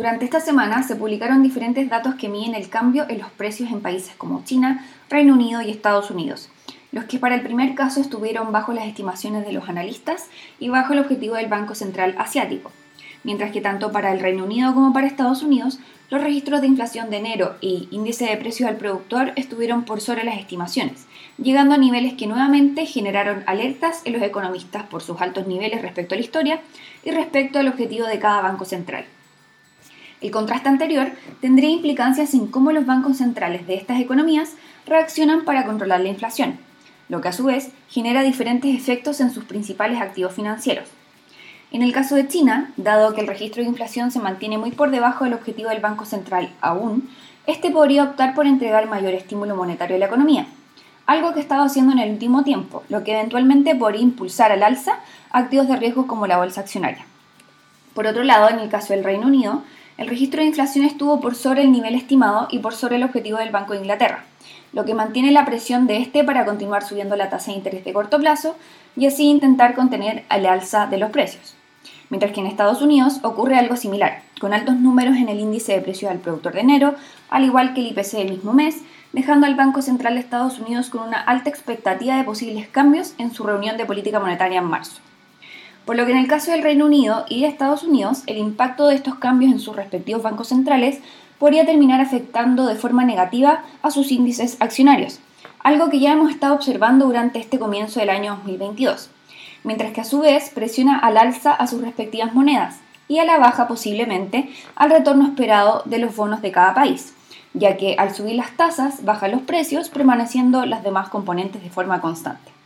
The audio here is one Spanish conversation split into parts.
Durante esta semana se publicaron diferentes datos que miden el cambio en los precios en países como China, Reino Unido y Estados Unidos, los que para el primer caso estuvieron bajo las estimaciones de los analistas y bajo el objetivo del Banco Central Asiático, mientras que tanto para el Reino Unido como para Estados Unidos los registros de inflación de enero y índice de precios al productor estuvieron por sobre las estimaciones, llegando a niveles que nuevamente generaron alertas en los economistas por sus altos niveles respecto a la historia y respecto al objetivo de cada banco central. El contraste anterior tendría implicancias en cómo los bancos centrales de estas economías reaccionan para controlar la inflación, lo que a su vez genera diferentes efectos en sus principales activos financieros. En el caso de China, dado que el registro de inflación se mantiene muy por debajo del objetivo del Banco Central aún, este podría optar por entregar mayor estímulo monetario a la economía, algo que ha estado haciendo en el último tiempo, lo que eventualmente podría impulsar al alza activos de riesgo como la bolsa accionaria. Por otro lado, en el caso del Reino Unido, el registro de inflación estuvo por sobre el nivel estimado y por sobre el objetivo del Banco de Inglaterra, lo que mantiene la presión de este para continuar subiendo la tasa de interés de corto plazo y así intentar contener al alza de los precios mientras que en Estados Unidos ocurre algo similar, con altos números en el índice de precios al productor de enero, al igual que el IPC del mismo mes, dejando al Banco Central de Estados Unidos con una alta expectativa de posibles cambios en su reunión de política monetaria en marzo. Por lo que en el caso del Reino Unido y de Estados Unidos, el impacto de estos cambios en sus respectivos bancos centrales podría terminar afectando de forma negativa a sus índices accionarios, algo que ya hemos estado observando durante este comienzo del año 2022 mientras que a su vez presiona al alza a sus respectivas monedas y a la baja posiblemente al retorno esperado de los bonos de cada país, ya que al subir las tasas bajan los precios permaneciendo las demás componentes de forma constante.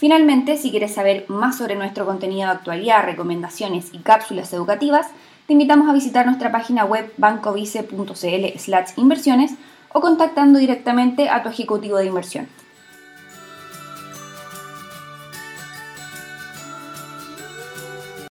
Finalmente, si quieres saber más sobre nuestro contenido de actualidad, recomendaciones y cápsulas educativas, te invitamos a visitar nuestra página web bancovice.cl inversiones o contactando directamente a tu ejecutivo de inversión.